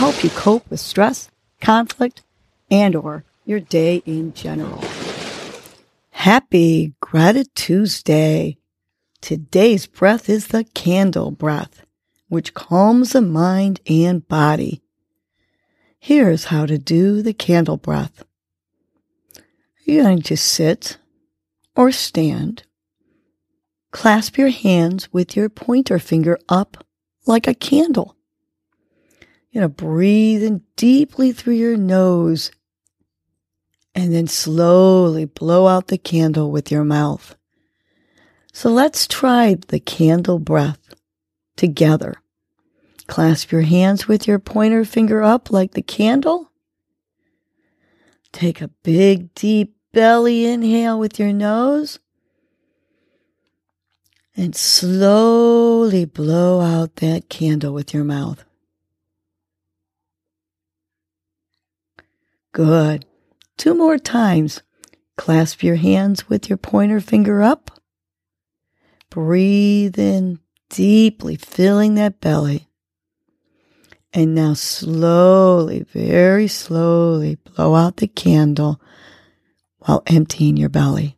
help you cope with stress, conflict, and or your day in general. Happy Gratitude Tuesday. Today's breath is the candle breath, which calms the mind and body. Here's how to do the candle breath. You're going to sit or stand. Clasp your hands with your pointer finger up like a candle. Going to breathe in deeply through your nose and then slowly blow out the candle with your mouth. So let's try the candle breath together. Clasp your hands with your pointer finger up like the candle. Take a big, deep belly inhale with your nose. And slowly blow out that candle with your mouth. Good. Two more times. Clasp your hands with your pointer finger up. Breathe in deeply, filling that belly. And now slowly, very slowly blow out the candle while emptying your belly.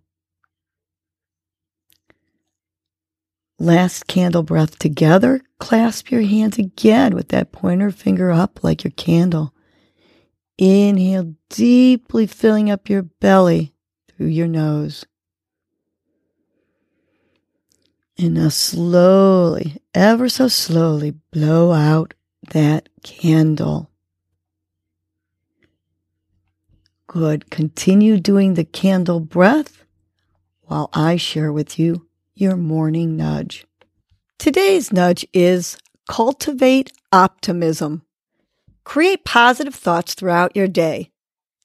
Last candle breath together. Clasp your hands again with that pointer finger up like your candle. Inhale deeply, filling up your belly through your nose. And now slowly, ever so slowly, blow out that candle. Good. Continue doing the candle breath while I share with you your morning nudge. Today's nudge is cultivate optimism. Create positive thoughts throughout your day.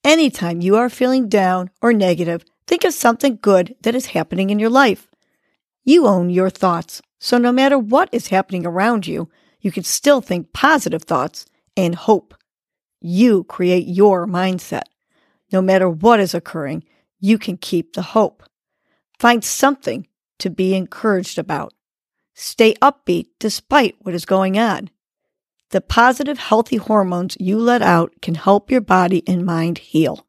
Anytime you are feeling down or negative, think of something good that is happening in your life. You own your thoughts, so no matter what is happening around you, you can still think positive thoughts and hope. You create your mindset. No matter what is occurring, you can keep the hope. Find something to be encouraged about. Stay upbeat despite what is going on. The positive, healthy hormones you let out can help your body and mind heal.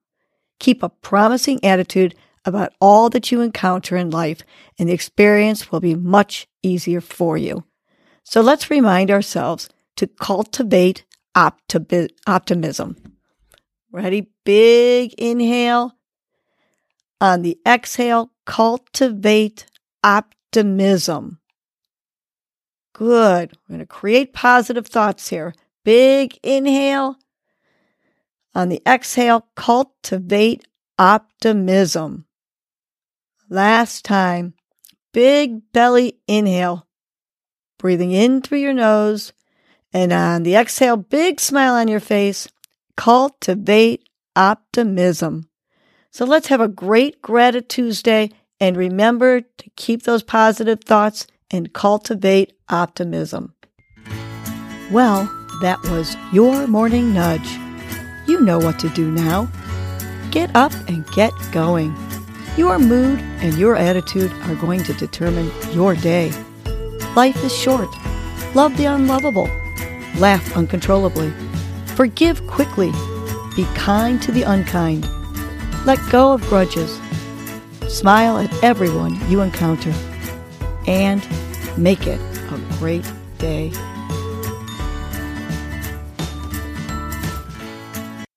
Keep a promising attitude about all that you encounter in life, and the experience will be much easier for you. So let's remind ourselves to cultivate opti- optimism. Ready? Big inhale. On the exhale, cultivate optimism. Good. We're going to create positive thoughts here. Big inhale. On the exhale, cultivate optimism. Last time, big belly inhale. Breathing in through your nose. And on the exhale, big smile on your face. Cultivate optimism. So let's have a great Gratitude Tuesday and remember to keep those positive thoughts and cultivate optimism. Well, that was your morning nudge. You know what to do now. Get up and get going. Your mood and your attitude are going to determine your day. Life is short. Love the unlovable. Laugh uncontrollably. Forgive quickly. Be kind to the unkind. Let go of grudges. Smile at everyone you encounter. And make it a great day